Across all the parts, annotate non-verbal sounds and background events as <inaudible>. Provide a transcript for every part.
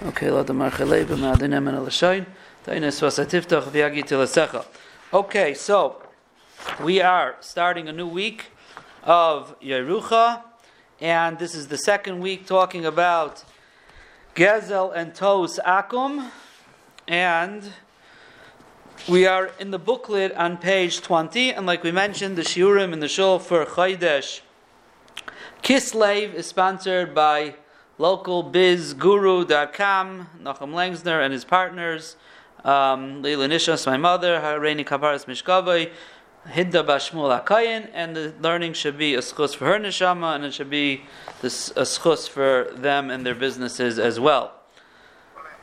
Okay, lo damar chalei b'ma'adinem and al-shayin. Tainus vasatiftach v'yagi tilasecha. Okay, so we are starting a new week of Yerucha, and this is the second week talking about Gezel and Tos Akum, and we are in the booklet on page 20, and like we mentioned, the Shiurim in the Shul for Chaydesh Kislev is sponsored by localbizguru.com, Nachum Langsner and his partners, um, Leila Nishas, my mother, Hareini Kabaras Mishkavai, Hidda Bashmul Akayin, and the learning should be a schus for her neshama, and it should be this, a schus for them and their businesses as well.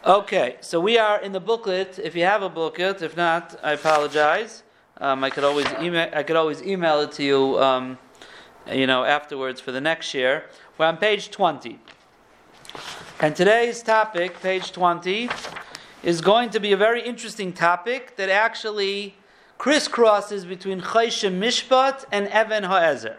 Okay, so we are in the booklet. If you have a booklet, if not, I apologize. Um, I could always email. I could always email it to you. Um, you know, afterwards for the next year. We're on page twenty. And today's topic, page 20, is going to be a very interesting topic that actually crisscrosses between Chayshem Mishpat and Even Ha'ezer.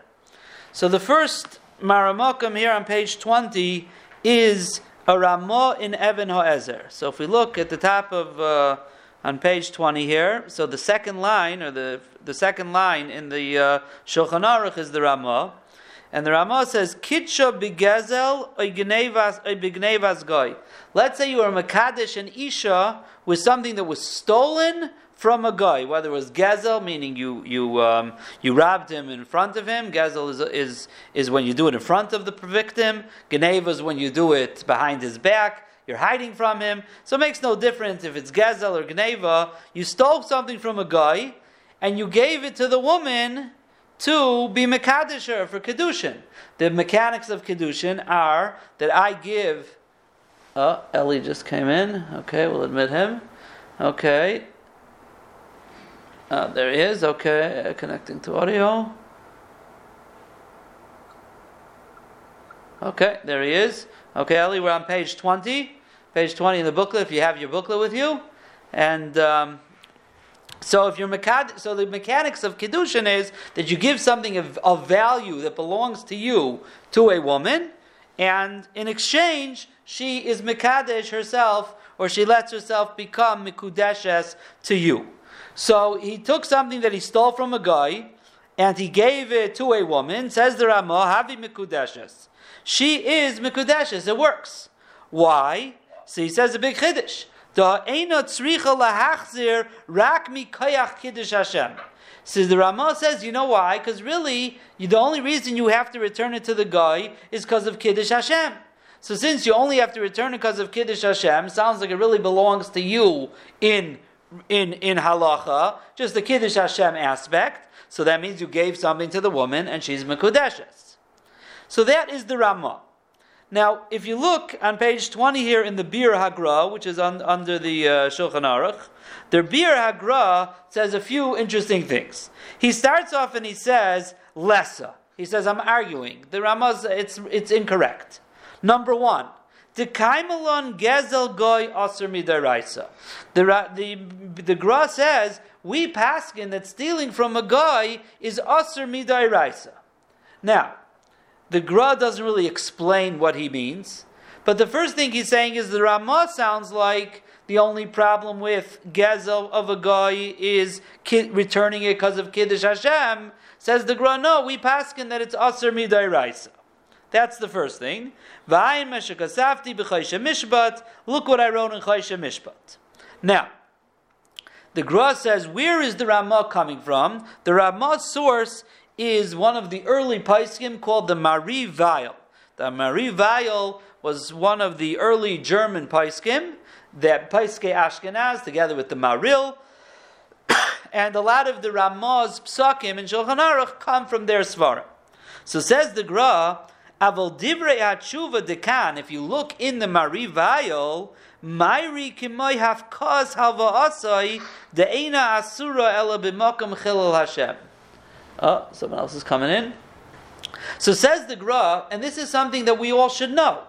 So the first Maramakam here on page 20 is a Ramah in Even Ha'ezer. So if we look at the top of, uh, on page 20 here, so the second line, or the, the second line in the uh, Shulchan Aruch is the Ramah. And the Ramah says, Kitsha bigezel bignevas goy. Let's say you are Makadish and Isha with something that was stolen from a guy, whether it was gezel, meaning you you um, you robbed him in front of him. Gezel is, is is when you do it in front of the victim. Geneva is when you do it behind his back. You're hiding from him. So it makes no difference if it's gezel or geneva. You stole something from a guy, and you gave it to the woman to be Mekadisher for Kedushin. The mechanics of Kedushin are that I give. Oh, Ellie just came in. Okay, we'll admit him. Okay. Uh, there he is. Okay, uh, connecting to audio. Okay, there he is. Okay, Ellie, we're on page 20. Page 20 in the booklet, if you have your booklet with you. And. Um, so if you're so the mechanics of kedushin is that you give something of, of, value that belongs to you to a woman, and in exchange she is mekadesh herself, or she lets herself become mikudeshes to you. So he took something that he stole from a guy, and he gave it to a woman. Says the Ramah, Havi mikudeshes. She is mikudeshes. It works. Why? So he says a big chiddush. Da eina tzricha lahachzir rak koyach kiddush Hashem. Says the Ramah says, you know why? Because really, the only reason you have to return it to the guy is because of kiddush Hashem. So since you only have to return it because of kiddush Hashem, sounds like it really belongs to you in in in halacha, just the kiddush Hashem aspect. So that means you gave something to the woman and she's mekudeshes. So that is the Ramah. Now, if you look on page 20 here in the Bir Hagra, which is on, under the uh, Shulchan Aruch, the Bir Hagra says a few interesting things. He starts off and he says, Lessa. He says, I'm arguing. The Ramaz, it's, it's incorrect. Number one, the Kaimalon Gezel Goy Aser Midaraisa. The, the, the Gra says, we paskin that stealing from a guy is Aser Midaraisa. Now, the Gra doesn't really explain what he means. But the first thing he's saying is the Ramah sounds like the only problem with Gezel of a guy is returning it because of Kiddush Hashem. Says the Gra, no, we paskin that it's Aser Midai Raisa. That's the first thing. Look what I wrote in Chaysha Mishpat. Now, the Gra says, where is the Ramah coming from? The Ramah source is one of the early Paiskim called the Mari Vail. The Mari Vail was one of the early German Paiskim, that Paiske Ashkenaz, together with the Maril, <coughs> and a lot of the Ramaz Psakim and Shulchan Aruch come from their Svarim. So says the Gra, Avol Divrei Atshuva Dekan, if you look in the Mari Vail, Mairi kimoy hafkaz halva asai de'ena asura ela b'makam chilal Hashem. Oh, someone else is coming in. So says the Gra, and this is something that we all should know.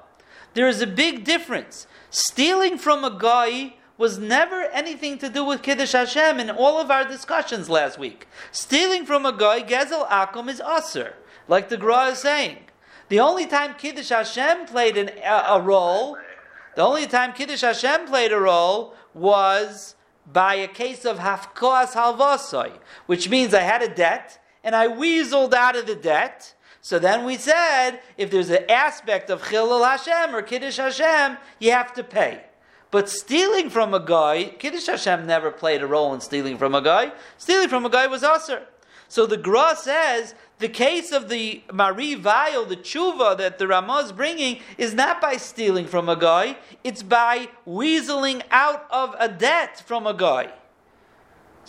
There is a big difference. Stealing from a guy was never anything to do with Kiddush Hashem in all of our discussions last week. Stealing from a guy, Gezel Akum, is Aser, like the Gra is saying. The only time Kiddush Hashem played an, a, a role The only time Kiddush Hashem played a role was by a case of hafkoas halvasoi, which means I had a debt and I weaseled out of the debt. So then we said, if there's an aspect of Chilul Hashem or Kiddush Hashem, you have to pay. But stealing from a guy, Kiddush Hashem never played a role in stealing from a guy. Stealing from a guy was usher. So the Gra says the case of the Mari Vail, the tshuva that the Ramah is bringing, is not by stealing from a guy, it's by weaseling out of a debt from a guy.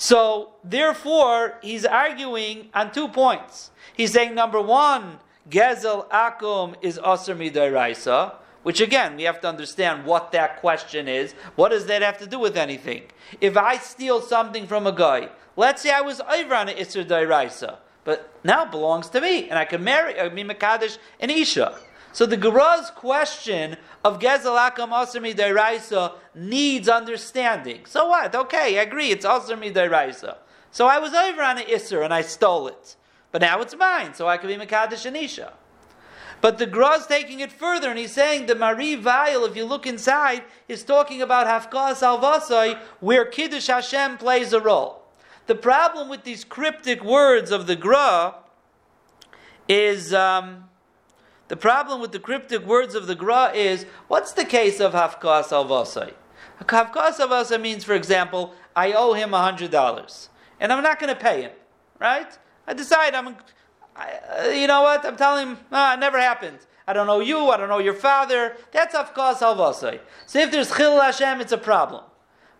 So, therefore, he's arguing on two points. He's saying, number one, Gezel Akum is Asr Midaraisa, which again, we have to understand what that question is. What does that have to do with anything? If I steal something from a guy, let's say I was over on Isser Dairaisa, but now it belongs to me, and I can marry, I mean, Makadish and Isha. So the Gemara's question of Gezel Akam Asr Midiraisa needs understanding. So what? Okay, I agree, it's Asr Midiraisa. So I was over on an Isser and I stole it. But now it's mine, so I can be Makadish and Isha. But the Gra's taking it further, and he's saying the Mari Vail, if you look inside, is talking about Hafkas Alvasai, where Kiddush Hashem plays a role. The problem with these cryptic words of the Gra is um, the problem with the cryptic words of the Gra is what's the case of Hafkas Alvasai? Hafkas Alvasai means, for example, I owe him hundred dollars, and I'm not going to pay him, right? I decide I'm I, uh, you know what? I'm telling him, ah, it never happened. I don't know you, I don't know your father. That's of course halvasai. So if there's chil Hashem, it's a problem.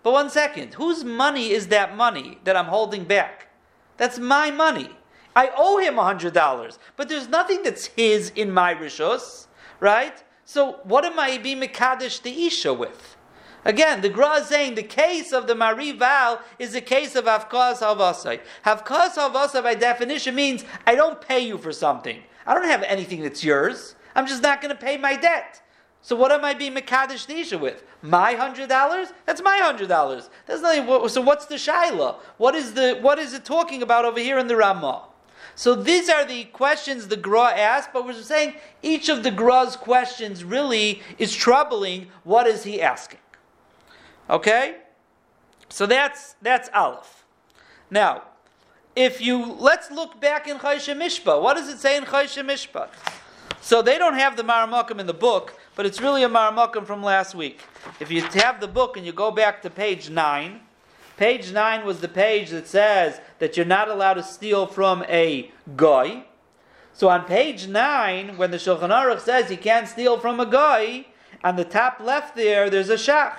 But one second, whose money is that money that I'm holding back? That's my money. I owe him $100, but there's nothing that's his in my rishos, right? So what am I being Mekadesh the Isha with? Again, the Gra saying the case of the Mari Val is the case of Havkas Havasai. Havkas Havasai by definition means I don't pay you for something. I don't have anything that's yours. I'm just not going to pay my debt. So what am I being Mekadesh Nisha with? My hundred dollars? That's my hundred dollars. That's nothing. So what's the Shaila? What is the what is it talking about over here in the Ramah? So these are the questions the Gra asked, but we're saying each of the Gra's questions really is troubling. What is he asking? Okay? So that's that's Aleph. Now, if you let's look back in Chaysha Mishpa. What does it say in Chaysha Mishpa? So they don't have the Maramakim in the book, but it's really a Maramakim from last week. If you have the book and you go back to page nine, page nine was the page that says that you're not allowed to steal from a guy. So on page nine, when the Shulchan Aruch says you can't steal from a guy, on the top left there, there's a shach.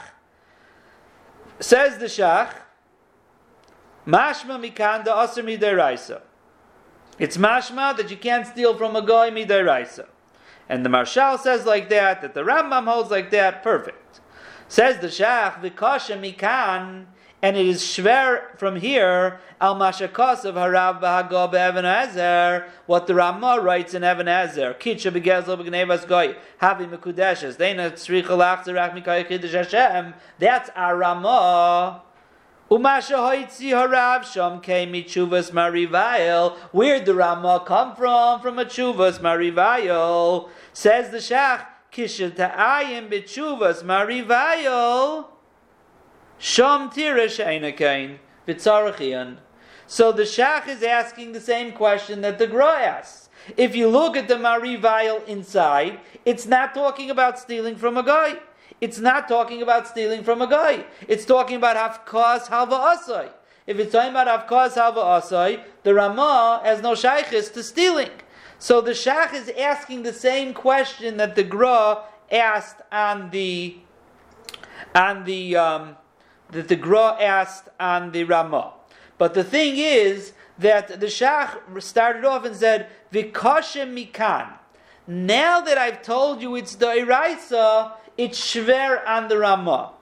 Says the Shach, Mashma mikanda aser midiraisa. It's mashma that you can't steal from a goy midiraisa. And the Maharshal says like that, that the Rambam holds like that, perfect. Says the Shach, Vikasha mikan, and it is shver from here, al mashakos of harav b'hagah be'evan ezer, what the Ramah writes in Evan Ezer, kitcha begezel b'gnevas goy, havi mekudeshes, deina tzricha lachzerach mikay kiddush Hashem, that's our Ramah. Umasha hoitzi harav sham came chuvas marivayel. Where'd the Ramah come from? From a chuvas marivayel. Says the Shach, kisha ta'ayim b'chuvas marivayel. V'tzarachian. So the Shach is asking the same question that the Gra asks. If you look at the Marivayel inside, it's not talking about stealing from a guy. It's not talking about stealing from a guy. It's talking about Hafkas Halva Asai. If it's talking about Hafkas Halva Asai, the Ramah has no shaykhis to stealing. So the Shach is asking the same question that the Gra asked on the on the um, that the Gra asked on the Ramah. But the thing is that the Shach started off and said, Vikashem mikan. Now that I've told you it's the Iraisa, it's shver on the Ramah.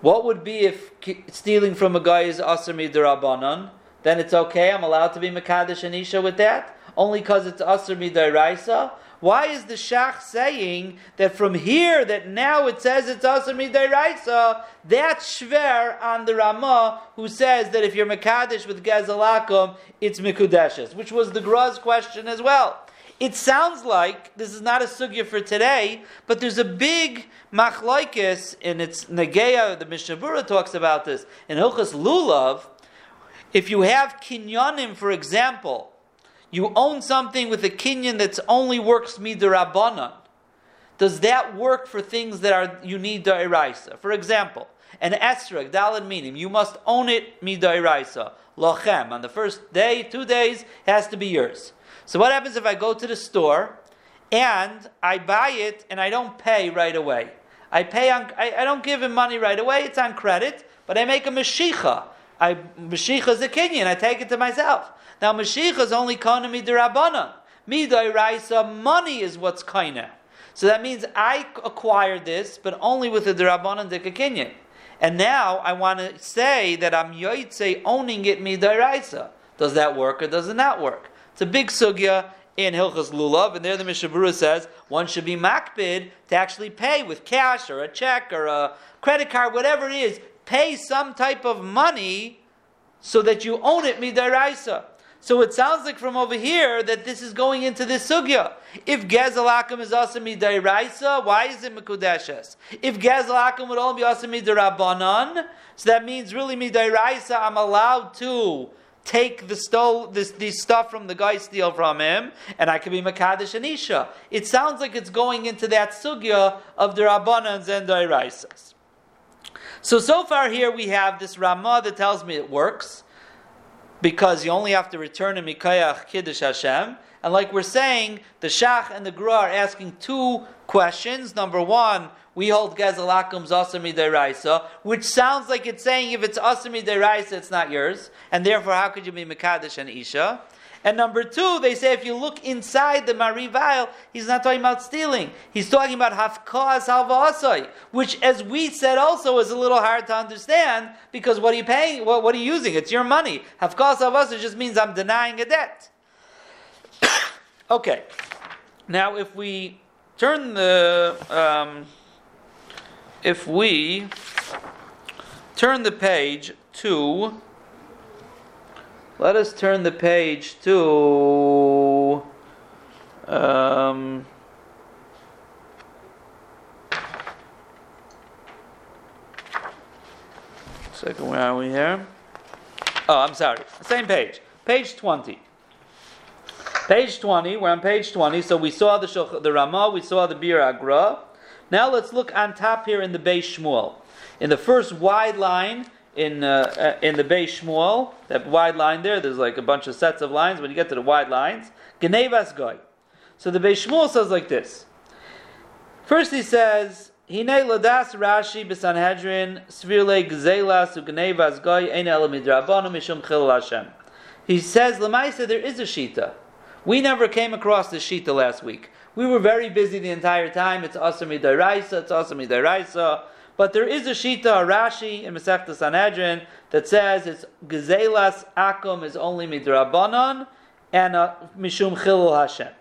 What would be if stealing from a guy is Asr Midarabanan? Then it's okay, I'm allowed to be Makadish and Isha with that? Only because it's Asr Midaraisa? Why is the Shach saying that from here, that now it says it's Asr Midaraisa, that's Shver on the Ramah, who says that if you're Makadish with Gezalakum, it's Mikudeshes, which was the Gra's question as well. It sounds like this is not a sugya for today, but there's a big machlaikis in its Nageya, the Mishnah Berurah talks about this. In Hilchas Lulav, if you have kinyanim, for example, you own something with a kinyan that only works midirabanan. Does that work for things that are you need da'iraisa? For example, an esrog, dalad minim, you must own it mida'iraisa. Lochem, on the first day, two days, has to be yours. So what happens if I go to the store and I buy it and I don't pay right away? I pay on, I, I don't give him money right away, it's on credit, but I make a mashicha. I mashicha is a kinyan, I take it to myself. Now mashicha is only kana midirabana. Midairaisa, money is what's kaina. So that means I acquired this, but only with the dirabanan dikakinyan. And now I want to say that I'm yoitze owning it midairaisa. Does that work or does it not work? It's a big sugya in Hilchas Lulav, and there the Mishnah Berurah says one should be makbid to actually pay with cash or a check or a credit card, whatever it is, pay some type of money so that you own it midaraisa. So it sounds like from over here that this is going into this sugya. If gezalakim is also midaraisa, why is it mekudeshes? If gezalakim would only be also midarabanan, so that means really midaraisa, I'm allowed to take the stole this, this stuff from the guy steal from him, and I could be Makadish and Isha. It sounds like it's going into that sugya of the Rabbanans and the Iraisas. So, so far here we have this Ramah that tells me it works, because you only have to return a Mikayach Kiddush Hashem. And like we're saying, the Shach and the Gra are asking two questions. Number one, we hold Gezalakum Zasami Deraisa, which sounds like it's saying if it's Asami Deraisa, it's not yours. And therefore, how could you be Mekadesh and Isha? And number two, they say if you look inside the Marivail, he's not talking about stealing. He's talking about Hafkaz Halvasai, which, as we said also, is a little hard to understand because what are you paying? What, what are you using? It's your money. Hafkaz Halvasai just means I'm denying a debt. <coughs> okay. Now, if we turn the. Um, if we turn the page to, let us turn the page to, um, second, where are we here? Oh, I'm sorry. Same page. Page 20. Page 20, we're on page 20, so we saw the, the Ramah, we saw the Bir Hagra. Now let's look on top here in the Beis Shmuel. In the first wide line in uh, uh, in the Beis Shmuel, that wide line there, there's like a bunch of sets of lines. When you get to the wide lines, Genevas Goy. So the Beis Shmuel says like this. First he says, Hine ladas Rashi b'Sanhedrin svirle gzelas u'gnevas goy ein el midrabanu mishum chil Hashem. He says, Lamaisa, there is a shita. We never came across the shita last week. We were very busy the entire time. It's Asami Daraisa, it's Asami Daraisa. But there is a Shita, a Rashi in Masechta Sanhedrin that says it's Gezelas Akum is only Midrabanan and uh, Mishum Chilul Hashem.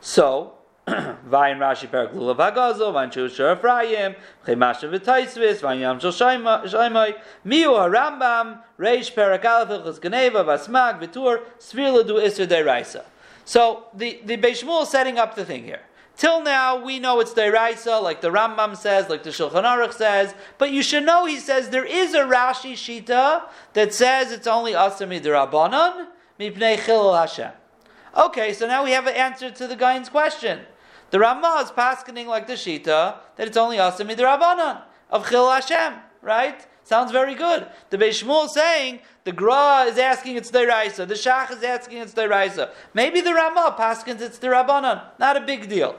So, <clears throat> Vayin Rashi Perak Lulav Hagazo, Vayin Shusha Ephraim, Chemasha V'taisvis, Vayin Yam Shal Miu HaRambam, Reish Perak Aleph, Ilchas Geneva, Vasmag, Vitur, Svir Ladu Isser Deraisa. So the, the Beis Shmuel is setting up the thing here. Till now, we know it's Deraisa, like the Rambam says, like the Shulchan Aruch says, but you should know, he says, there is a Rashi Shita that says it's only Asami Derabanan, Mipnei Chilul Hashem. Okay, so now we have an answer to the guy's question. The Ramah is paskening like the Shita that it's only Asami Derabanan, of Chilul Hashem, right? Sounds very good. The Beis Shmuel is saying the Gra is asking it's Deraisa, the Shach is asking it's Deraisa. Maybe the Ramah paskins it's the Rabbanan. Not a big deal.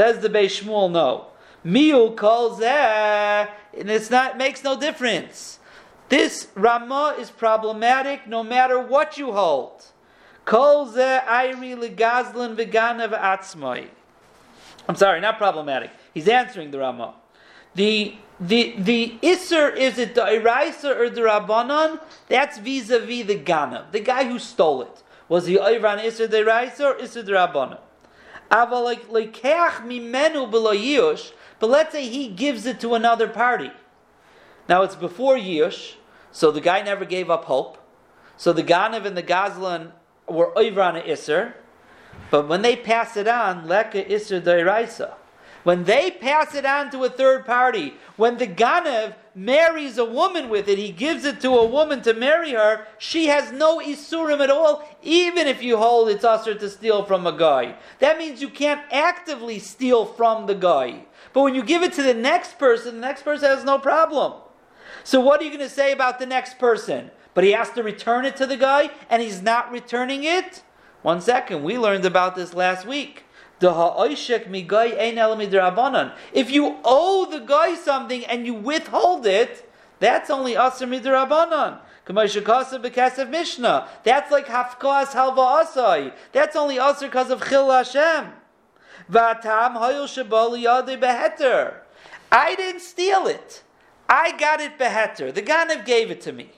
Says the Beis Shmuel, no. Miu calls and it's not makes no difference. This Ramah is problematic no matter what you hold. Kol zeh ayri legazlin v'ganav atzmai. I'm sorry, not problematic. He's answering the Ramah. The the the Isser is it the Iraisa or the Rabbanon? That's vis-a-vis the Ganav, the guy who stole it. Was he Iran Isser the Iraisa or Isser the Rabbanon? But let's say he gives it to another party. Now it's before Yush, so the guy never gave up hope. So the Ganav and the Gazlan were Ivran Isser. But when they pass it on, leka isser deiraisa. When they pass it on to a third party, when the Ganev marries a woman with it, he gives it to a woman to marry her, she has no Isurim at all, even if you hold it's usher to steal from a guy. That means you can't actively steal from the guy. But when you give it to the next person, the next person has no problem. So what are you going to say about the next person? But he has to return it to the guy, and he's not returning it? One second, we learned about this last week. If you owe the guy something and you withhold it, that's only Asr Midrabanan. Mishnah. That's like Hafkas Halva Asai. That's only Asr because of Chil Hashem. Vatam Hayil Shabali Beheter. I didn't steal it. I got it beheter. The Ganev gave it to me.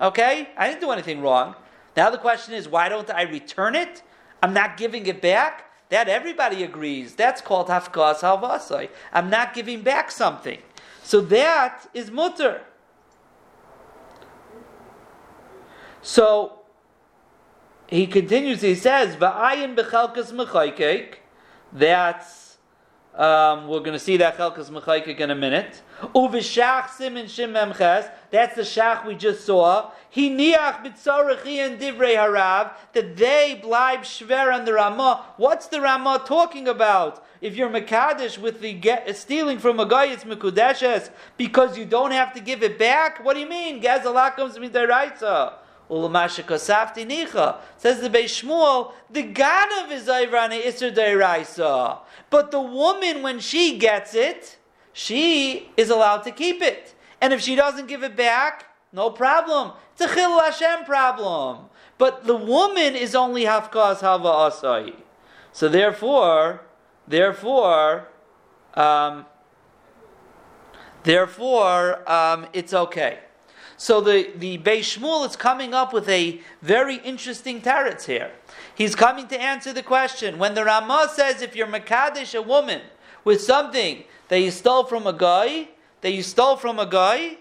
Okay? I didn't do anything wrong. Now the question is, why don't I return it? I'm not giving it back. That everybody agrees. That's called hafkas halvasai. I'm not giving back something. So that is mutter. So he continues. He says, "Va'ayin bechalkas mechaykek." That's um, we're going to see that chalkas mechaykek in a minute. Uvishach simin shim memches. That's the shach we just saw. He niach b'tzarachi and divrei harav that they blibe shver on the Ramah. What's the Ramah talking about? If you're mekadesh with the get, stealing from a guy, it's mekudeshes because you don't have to give it back. What do you mean? Gazalakoms midaraitza. Ulamashakosafti nicha says the Beis Shmuel. The ganav is ivrane iser deraisa, but the woman when she gets it, she is allowed to keep it, and if she doesn't give it back, no problem. It's a Chil Hashem problem. But the woman is only Hafkas Hava Asai. So therefore, therefore, um, therefore, um, it's okay. So the, the Beis Shmuel is coming up with a very interesting teretz here. He's coming to answer the question. When the Ramah says if you're Makadish, a woman, with something that you stole from a guy, that you stole from a guy,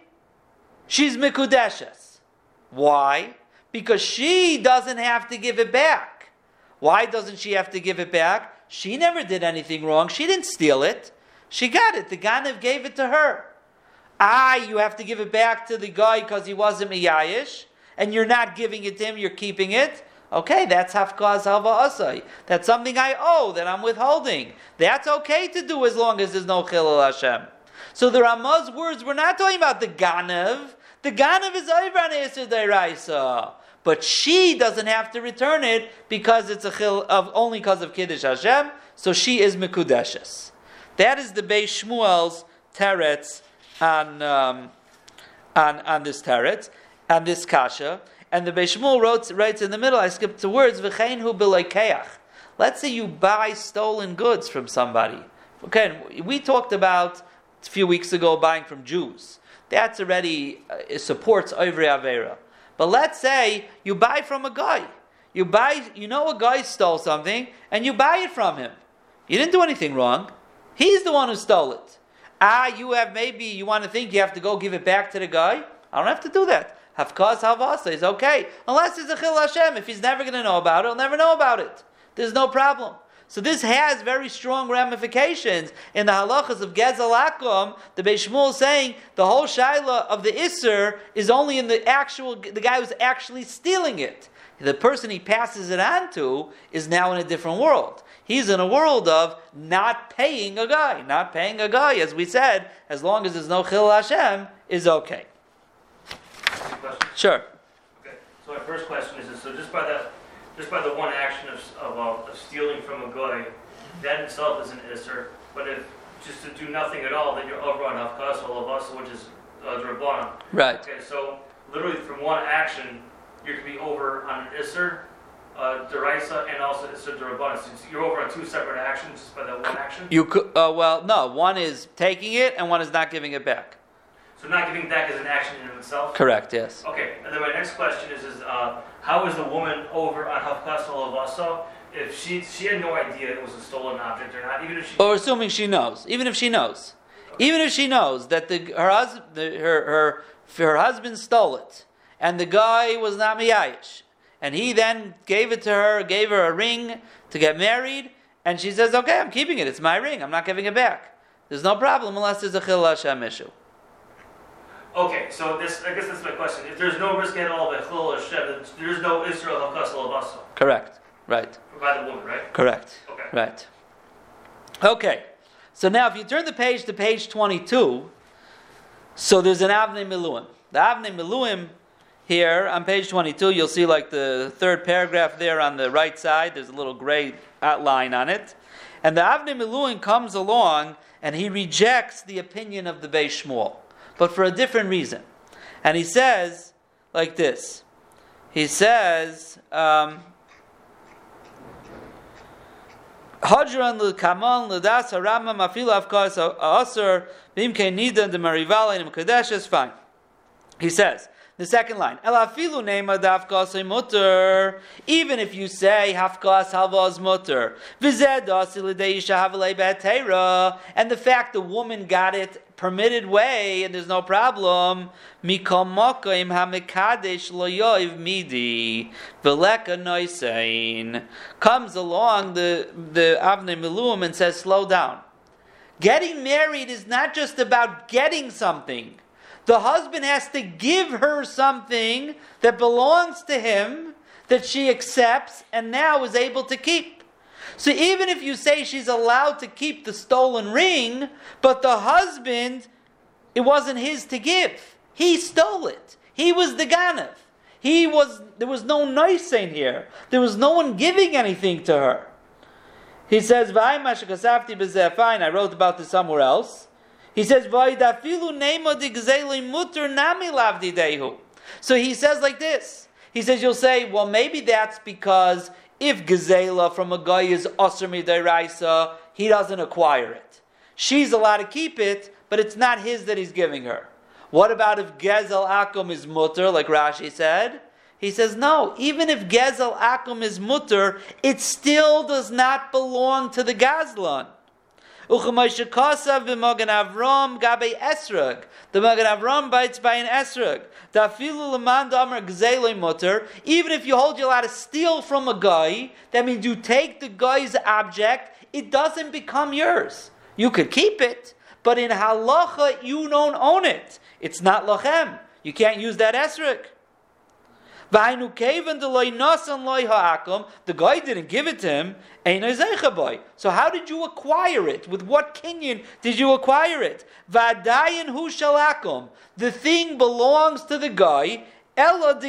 she's mikudeshes. Why? Because she doesn't have to give it back. Why doesn't she have to give it back? She never did anything wrong. She didn't steal it. She got it. The Ganev gave it to her. Ah, you have to give it back to the guy because he wasn't miyayish, and you're not giving it to him, you're keeping it. Okay, that's hafkaz hava asai. That's something I owe that I'm withholding. That's okay to do as long as there's no chilul Hashem. So the Ramah's words, we're not talking about the Ganev. The Ganev is Ivran Eser Deiraisa. But she doesn't have to return it because it's a chil of only because of Kiddush Hashem. So she is Mekudeshes. That is the Beis Shmuel's teretz on, um, on, on this teretz, and this kasha. And the Beis Shmuel wrote, writes in the middle, I skipped the words, V'chein Let's say you buy stolen goods from somebody. Okay, we talked about a few weeks ago buying from Jews. That's already uh, supports Ivri Avera. But let's say you buy from a guy. You buy, you know, a guy stole something, and you buy it from him. You didn't do anything wrong. He's the one who stole it. Ah, you have maybe you want to think you have to go give it back to the guy. I don't have to do that. Hafkaz havasa is okay, unless it's a chil Hashem. If he's never going to know about it, he'll never know about it. There's no problem. So this has very strong ramifications in the halachas of Gezel Akum. The Beis Shmuel saying the whole shaila of the Isser is only in the actual the guy who's actually stealing it. The person he passes it on to is now in a different world. He's in a world of not paying a guy, not paying a guy, as we said, as long as there's no chil Hashem, is okay. Sure. Okay. So my first question is: so just by that just by the one action of, of, uh, of stealing from a guy, that itself is an isser. But if just to do nothing at all, then you're over on hafkas of us, which is uh, drabbana. Right. Okay, so literally from one action, you can be over on an isser, uh, deraisa, and also isser drabbana. So you're over on two separate actions just by that one action. You could, uh, well, no. One is taking it, and one is not giving it back. So not giving back is an action in itself. Correct. Yes. Okay, and then my next question is: is uh, how is the woman over on Hafkas Olavasa if she she had no idea it was a stolen object or not, even if she. Or assuming she knows, even if she knows, okay. even if she knows that the her husband her her her husband stole it, and the guy was not miyayish, and he then gave it to her, gave her a ring to get married, and she says, okay, I'm keeping it. It's my ring. I'm not giving it back. There's no problem unless there's a chil Hashem issue. Okay, so this, I guess that's my question. If there's no risk at all of a chil Hashem, there's no Israel hakasal avasa Correct. Right. by the woman, right? Correct. Okay. Right. Okay. So now, if you turn the page to page 22, so there's an Avnei Miluim. The Avnei Miluim here on page 22, you'll see like the third paragraph there on the right side. There's a little gray outline on it. And the Avnei Miluim comes along and he rejects the opinion of the Beis Shmuel, but for a different reason. And he says like this. He says, um, Hadran l'kaman l'das harama mafil avkas aser bimke nida de marivala in kadesh is fine. He says the second line elafilu nema davkas mutter. Even if you say hafkas halvas mutter v'zed asil deisha havalei betera, and the fact the woman got it permitted way and there's no problem. Mikam makaim hamikadesh loyoiv midi veleka noisein comes along the the Avnei Miluim and says, slow down. Getting married is not just about getting something. The husband has to give her something that belongs to him that she accepts and now is able to keep. So even if you say she's allowed to keep the stolen ring, but the husband, it wasn't his to give. He stole it. He was the ganav. He was there was no nice in here. There was no one giving anything to her. He says, Fine, I wrote about this somewhere else. He says, So he says like this. He says, You'll say, well, maybe that's because if Gazela from a guy is Asr Midairaisa, he doesn't acquire it. She's allowed to keep it, but it's not his that he's giving her. What about if Gezel Akum is mutter, like Rashi said? He says, no, even if Gezel Akum is mutter, it still does not belong to the Gazlan. Uchamaishakasav v'magan Avram gabe esrog. The magan Avram bites by an esrog. Tafilu leman damer gzele mutter. Even if you hold you're allowed to steal from a guy, that means you take the guy's object, it doesn't become yours. You could keep it, but in halacha you don't own it. It's not lachem. You can't use that esrog. The guy didn't give it to him. So how did you acquire it? With what kinyan did you acquire it? The thing belongs to the guy. Ella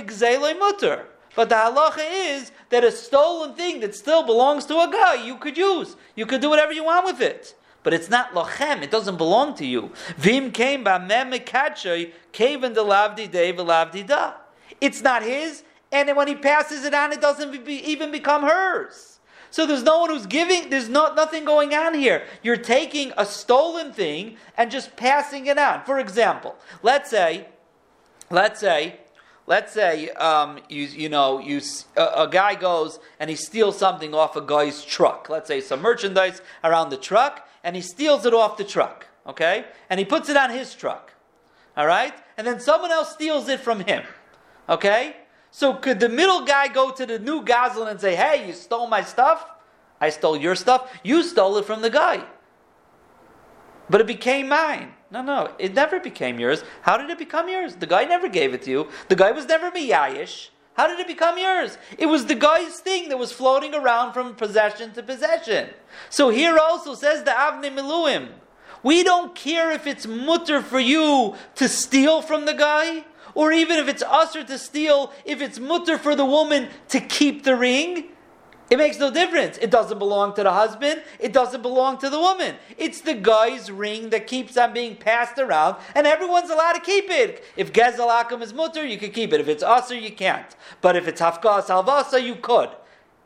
mutter. But the halacha is that a stolen thing that still belongs to a guy you could use. You could do whatever you want with it. But it's not lochem, it doesn't belong to you. Vim came by kaven lavdi de lavdi da. It's not his, and when he passes it on, it doesn't be, even become hers. So there's no one who's giving, there's no, nothing going on here. You're taking a stolen thing and just passing it on. For example, let's say, let's say, let's say um, you, you know you a, a, guy goes and he steals something off a guy's truck let's say some merchandise around the truck and he steals it off the truck okay and he puts it on his truck all right and then someone else steals it from him Okay? So could the middle guy go to the new Goslin and say, hey, you stole my stuff? I stole your stuff. You stole it from the guy. But it became mine. No, no, it never became yours. How did it become yours? The guy never gave it to you. The guy was never miyayish. How did it become yours? It was the guy's thing that was floating around from possession to possession. So here also says the Avnei Miluim. We don't care if it's mutter for you to steal from the guy or even if it's usher to steal, if it's mutter for the woman to keep the ring, it makes no difference. It doesn't belong to the husband. It doesn't belong to the woman. It's the guy's ring that keeps on being passed around, and everyone's allowed to keep it. If gezel akum is mutter, you can keep it. If it's usher, you can't. But if it's hafkas halvasa, you could.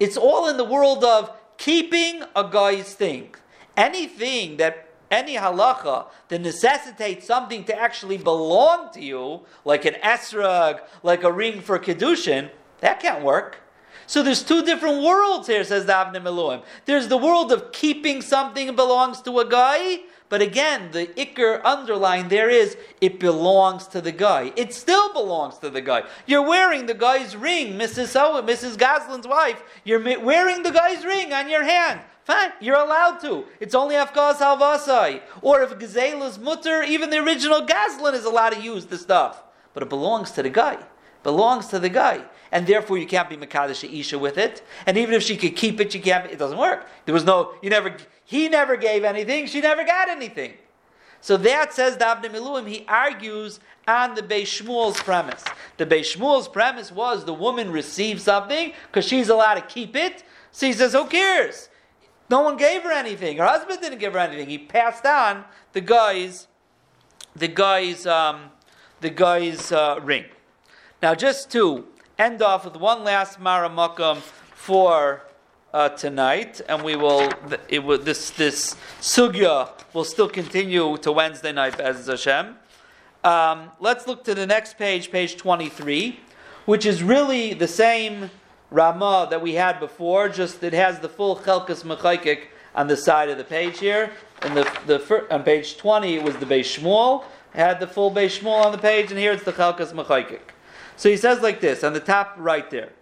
It's all in the world of keeping a guy's thing. Anything that any halacha that necessitates something to actually belong to you, like an esrog, like a ring for kedushin, that can't work. So there's two different worlds here, says the Miluim. There's the world of keeping something belongs to a guy, but again, the ikr underline there is it belongs to the guy. It still belongs to the guy. You're wearing the guy's ring, Mrs. O, Mrs. Goslin's wife. You're wearing the guy's ring on your hand. Fine, you're allowed to. It's only Afghaz Halvasai. Or if gazela's mutter, even the original Goslin is allowed to use the stuff. But it belongs to the guy. Belongs to the guy. And therefore you can't be Makadish Isha with it. And even if she could keep it, you can't it doesn't work. There was no you never he never gave anything, she never got anything. So that says Davne Miluim, he argues on the Beis Shmuel's premise. The Beis Shmuel's premise was the woman received something because she's allowed to keep it. So he says, who cares? No one gave her anything. Her husband didn't give her anything. He passed on the guy's, the guy's, um, the guy's uh, ring. Now, just to end off with one last Maramakam for uh, tonight, and we will, it will this this sugya will still continue to Wednesday night as Hashem. Um, let's look to the next page, page twenty-three, which is really the same Ramah that we had before. Just it has the full Chelkas Mechaykik on the side of the page here. And the the on page twenty, it was the Beis Shmuel. Had the full Beis Shmuel on the page, and here it's the Chelkas Mechaykik. So he says like this on the top right there.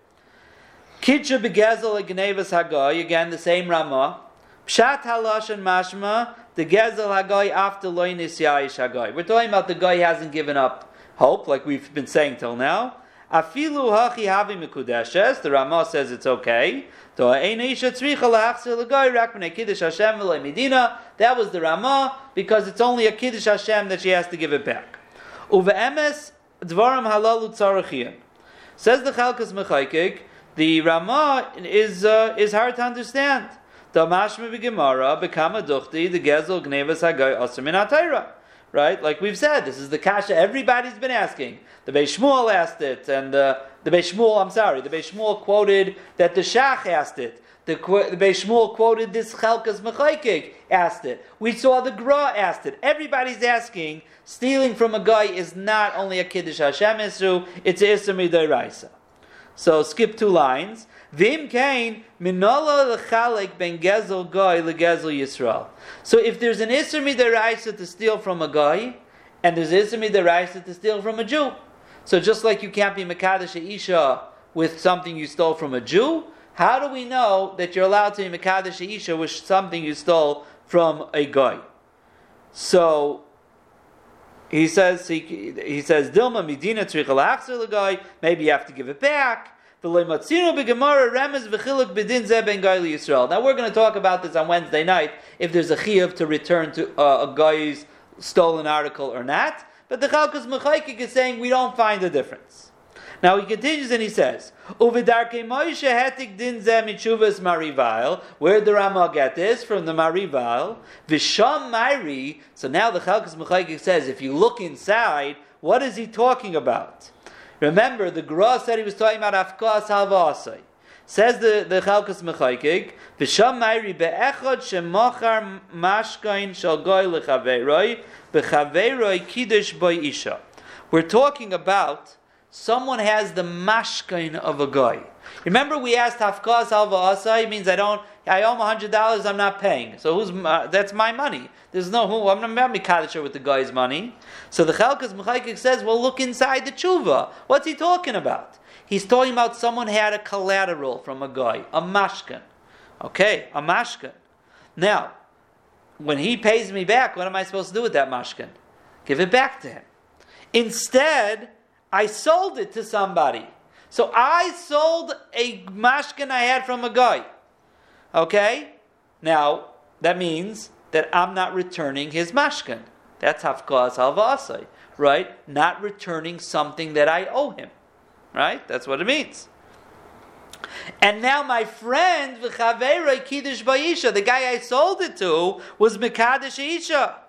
Kitcha begezel gnevas hagoy again the same Rama. Pshat halash and mashma the gezel hagoy after loinis yayish hagoy. We're talking about the guy hasn't given up hope, like we've been saying till now. Afilu hachi havi mikudeshes. The Rama says it's okay. That was the Rama because it's only a kiddush Hashem that she has to give it back. Uve emes dvarim halalu tzarachiyim. Says the Chalkas Mechaykik the Rama is uh, is hard to understand. The Mashma b'Gemara become a duchti the Gezel gnevas hagay aser Right, like we've said, this is the kasha everybody's been asking. The Beis Shmuel asked it, and uh, the Beis Shmuel, I'm sorry, the Beis Shmuel quoted that the Shach asked it. The, the Beis Shmuel quoted this Chalkas Mechaykik asked it. We saw the Gra asked it. Everybody's asking. Stealing from a guy is not only a Kiddush Hashem Isru, it's a Isra Midairaisa. So skip two lines. Vim kain minola lechalek ben gezel goy legezel Yisrael. So if there's an iser midaraisa to steal from a guy, and there's iser midaraisa to steal from a Jew, so just like you can't be mekadosh isha with something you stole from a Jew, how do we know that you're allowed to be mekadosh isha with something you stole from a guy? So he says he, he says Dilma Medina guy. Maybe you have to give it back. Now we're going to talk about this on Wednesday night if there's a chiyuv to return to uh, a guy's stolen article or not. But the Chalkas Mechaykik is saying we don't find a difference. Now he continues and he says, Uvidarke Moshe hetik din ze mitshuvas marival. Where did the Rama get this? From the marival. Visham Mairi. So now the Chalkas Mechaykik says, if you look inside, what is he talking about? Remember, the Gra said he was talking about Afkas Halvasai. Says the, the Chalkas Mechaykik, Visham Mairi be'echad shemachar mashkain shal goy lechaveiroi, bechaveiroi kiddush boy isha. We're talking about someone has the mashkin of a guy. Remember, we asked Hafkaz Alva Asai means I don't, I owe him hundred dollars, I'm not paying. So who's uh, that's my money? There's no who I'm not mikadisher with the guy's money. So the Chalkas Mechaykik says, well, look inside the tshuva. What's he talking about? He's talking about someone had a collateral from a guy, a mashkin. Okay, a mashkan. Now, when he pays me back, what am I supposed to do with that mashkin? Give it back to him. Instead, I sold it to somebody. So I sold a mashkin I had from a guy. Okay? Now, that means that I'm not returning his mashkin. That's hafkaz halvasai, right? Not returning something that I owe him. Right? That's what it means. And now my friend, v'chaverei kiddush ba'isha, the guy I sold it to, was mekadosh isha.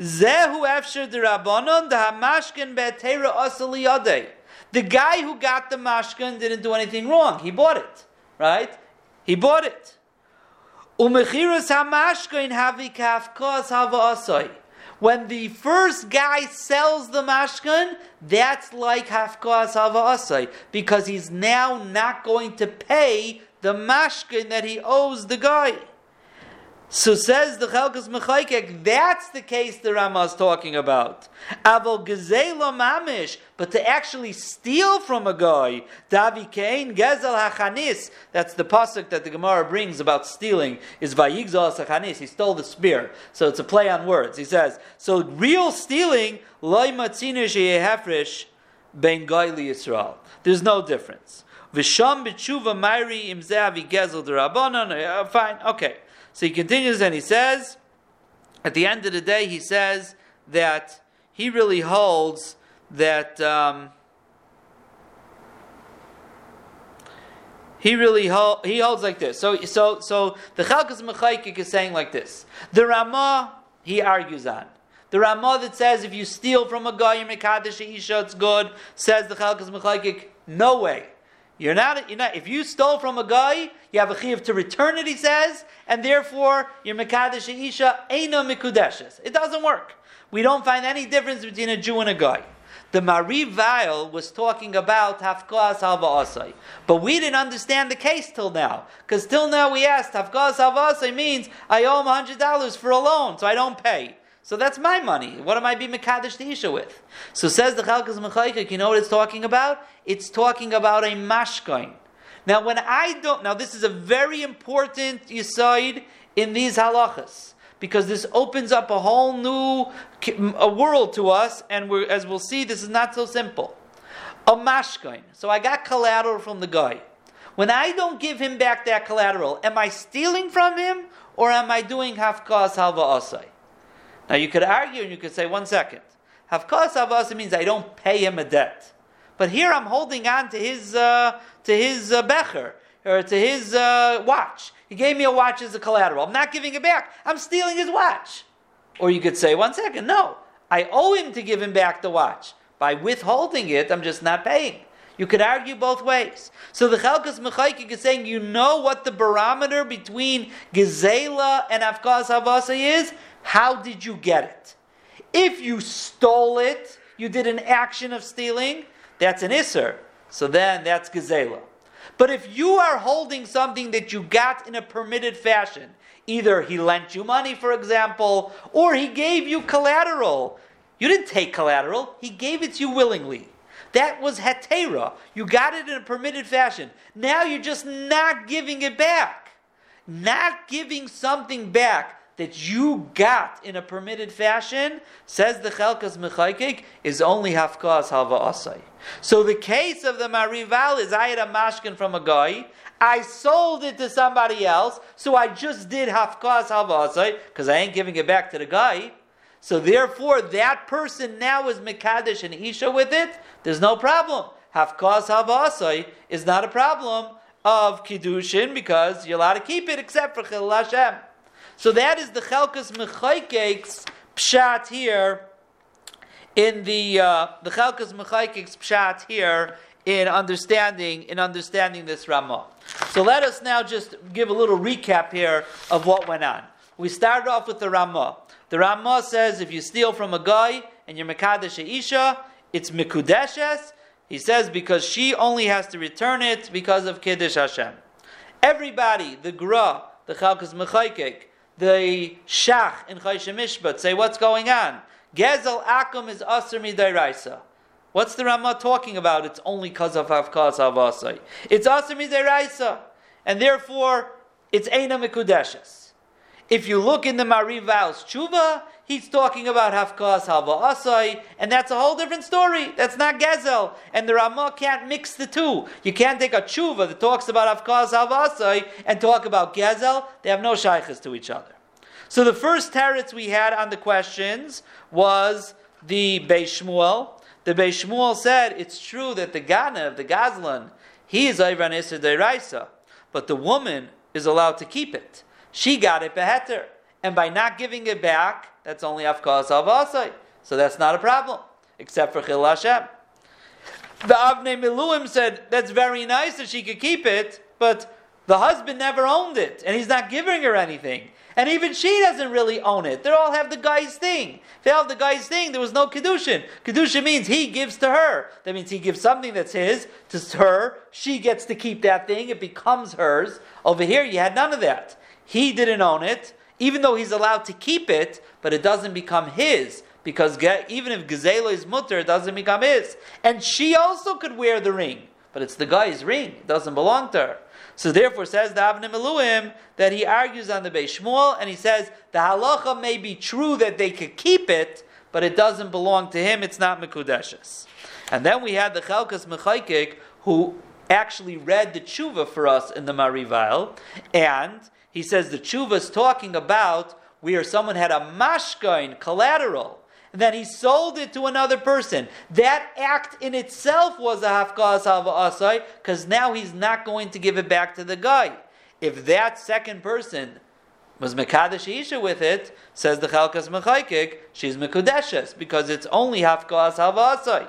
Zehu efsher derabanon hamashkin be'tera. The guy who got the mashkin didn't do anything wrong. He bought it, right? He bought it. Umechiras hamashkin havi kafkos hava asai. When the first guy sells the mashkin, that's like hafkos hava asai because he's now not going to pay the mashkin that he owes the guy. So says the Chalkas Mechaykek, that's the case the Rama is talking about. Avol mamish, but to actually steal from a guy, Davi Kain gezel hachanis, that's the pasuk that the Gemara brings about stealing, is vayigzal hachanis, he stole the spear. So it's a play on words. He says, so real stealing, loy matzinu sheyehefresh ben goyli Yisrael. There's no difference. Visham b'tshuva mayri imzeavi gezel derabanan, uh, fine, okay. So he continues and he says, at the end of the day, he says that he really holds that um, he really hold, he holds like this. So so so the Chalkas Mechaykik is saying like this. The Ramah he argues on. The Ramah that says if you steal from a guy, you Mekadesh Isha, it's good. Says the Chalkas Mechaykik, no way. You're not, you're not, if you stole from a guy, you have a chiyuv to return it, he says, and therefore your mekadesh isha eino mikudeshes. It doesn't work. We don't find any difference between a Jew and a guy. The Mari Vail was talking about Hafkas Halva Asai. But we didn't understand the case till now. Because till now we asked, Hafkas Halva Asai means I owe him $100 for a loan, so I don't pay. So that's my money. What am I being Mekadesh the Isha with? So says the Chalkas Mechaykik, you know what it's talking about? It's talking about a mashkain. Now when I don't, now this is a very important yisoid in these halachas. Because this opens up a whole new a world to us, and as we'll see, this is not so simple. A mashkain. So I got collateral from the guy. When I don't give him back that collateral, am I stealing from him, or am I doing hafkas halva asai? Now you could argue and you could say, one second. Havkas avasa means I don't pay him a debt. But here I'm holding on to his, uh, to his uh, becher, or to his uh, watch. He gave me a watch as a collateral. I'm not giving it back. I'm stealing his watch. Or you could say, one second, no. I owe him to give him back the watch. By withholding it, I'm just not paying. You could argue both ways. So the Chalkas Mechaykik is saying, you know what the barometer between Gezela and Afkas Havasa is? How did you get it? If you stole it, you did an action of stealing, that's an Isser. So then that's Gezela. But if you are holding something that you got in a permitted fashion, either he lent you money, for example, or he gave you collateral. You didn't take collateral, he gave it to you willingly. That was hetera. You got it in a permitted fashion. Now you're just not giving it back. Not giving something back that you got in a permitted fashion, says the Chelkas Mechaykik, is only Hafkas Halva Asai. So the case of the Marival is I had a mashkin from a guy, I sold it to somebody else, so I just did Hafkas Halva Asai, because I ain't giving it back to the guy. So therefore, that person now is Mekadesh and Isha with it, there's no problem. Hafkas Halva Asai is not a problem of Kiddushin, because you're allowed to keep it except for Chil Hashem. So that is the Chelkas Mechaykek's pshat here in the uh, the Chelkas Mechaykek's pshat here in understanding in understanding this Ramah. So let us now just give a little recap here of what went on. We started off with the Ramah. The Ramah says if you steal from a guy and you're Mekadesh Isha, it's Mikudeshes. He says because she only has to return it because of Kiddush Hashem. Everybody, the Gra, the Chalkas Mechaykek, the Shach in Chaysha Mishpat say, what's going on? Gezel Akum is Asr Midairaisa. What's the Ramah talking about? It's only because of Havkas Havasai. It's Asr Midairaisa. And therefore, it's Eina Mikudeshes. If you look in the Marival's Tshuva, he's talking about Hafkas Halva Asai, and that's a whole different story. That's not Gezel. And the Ramah can't mix the two. You can't take a Tshuva that talks about Hafkas Halva Asai and talk about Gezel. They have no shaykhs to each other. So the first teretz we had on the questions was the Beis Shmuel. The Beis Shmuel said it's true that the Ganav, the Gazlan, he is Ayran Isser Deiraisa, but the woman is allowed to keep it. She got it beheter. And by not giving it back, that's only Afkas Avasai. So that's not a problem, except for Chil Hashem. The Avnei Miluim said, that's very nice that she could keep it, but the husband never owned it, and he's not giving her anything. And even she doesn't really own it. They all have the guy's thing. They have the guy's thing, there was no Kedushin. Kedushin means he gives to her. That means he gives something that's his to her. She gets to keep that thing. It becomes hers. Over here, you had none of that. He didn't own it. Even though he's allowed to keep it, but it doesn't become his because even if Gazela is mutter, it doesn't become his. And she also could wear the ring, but it's the guy's ring; it doesn't belong to her. So therefore, says the Avnei Miluim that he argues on the Beis Shmuel, and he says the halacha may be true that they could keep it, but it doesn't belong to him. It's not mekudeshes. And then we had the Chelkas Mechaykik who actually read the tshuva for us in the Marival, and he says the tshuva is talking about where someone had a mashkain collateral and then he sold it to another person. That act in itself was a hafkas hava asai, because now he's not going to give it back to the guy. If that second person was Mekadesh Isha with it, says the Chalkas Mechaykik, she's Mekudeshes, because it's only hafkas hava asai.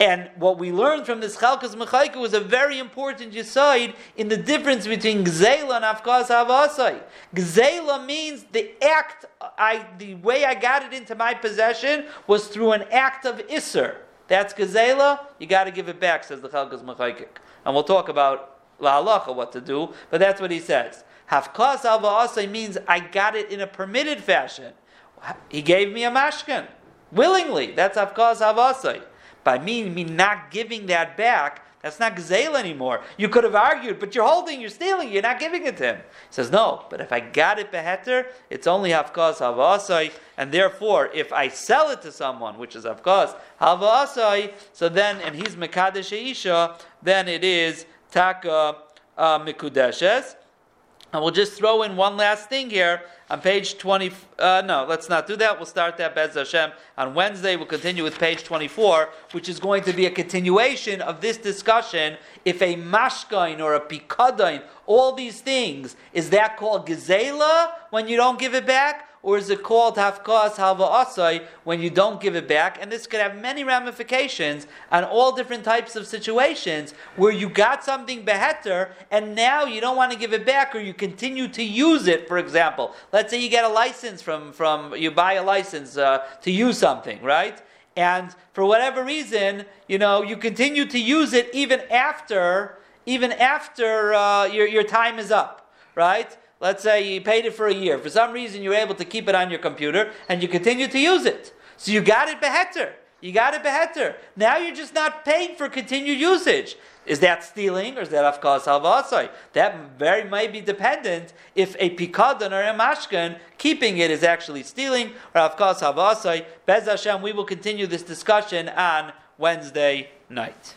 And what we learned from this Chalkas Mechaika was a very important yisaid in the difference between Gzela and Afkas Havasai. Gzela means the act, I, the way I got it into my possession was through an act of Isser. That's Gzela, you got to give it back, says the Chalkas Mechaika. And we'll talk about La Halacha, what to do, but that's what he says. Hafkas Havasai means I got it in a permitted fashion. He gave me a mashkin willingly. That's Hafkas Havasai by me, me not giving that back, that's not gezel anymore. You could have argued, but you're holding, you're stealing, you're not giving it to him. He says, no, but if I got it beheter, it's only hafkaz havasai, and therefore, if I sell it to someone, which is hafkaz havasai, so then, and he's mekadesh isha, then it is taka uh, mikudeshes. And we'll just throw in one last thing here on page 20. Uh, no, let's not do that. We'll start that Bez Hashem on Wednesday. We'll continue with page 24, which is going to be a continuation of this discussion. If a mashkain or a pikadain, all these things, is that called gezela when you don't give it back? Or is it called hafkas halva asai when you don't give it back? And this could have many ramifications on all different types of situations where you got something beheter and now you don't want to give it back or you continue to use it. For example, let's say you get a license from from you buy a license uh, to use something, right? And for whatever reason, you know, you continue to use it even after even after uh, your your time is up, right? Let's say you paid it for a year. For some reason, you're able to keep it on your computer and you continue to use it. So you got it beheter. You got it beheter. Now you're just not paying for continued usage. Is that stealing or is that afkas halvasai? That very might be dependent if a pikadon or a mashkan keeping it is actually stealing or afkas halvasai. Bez Hashem, we will continue this discussion on Wednesday night.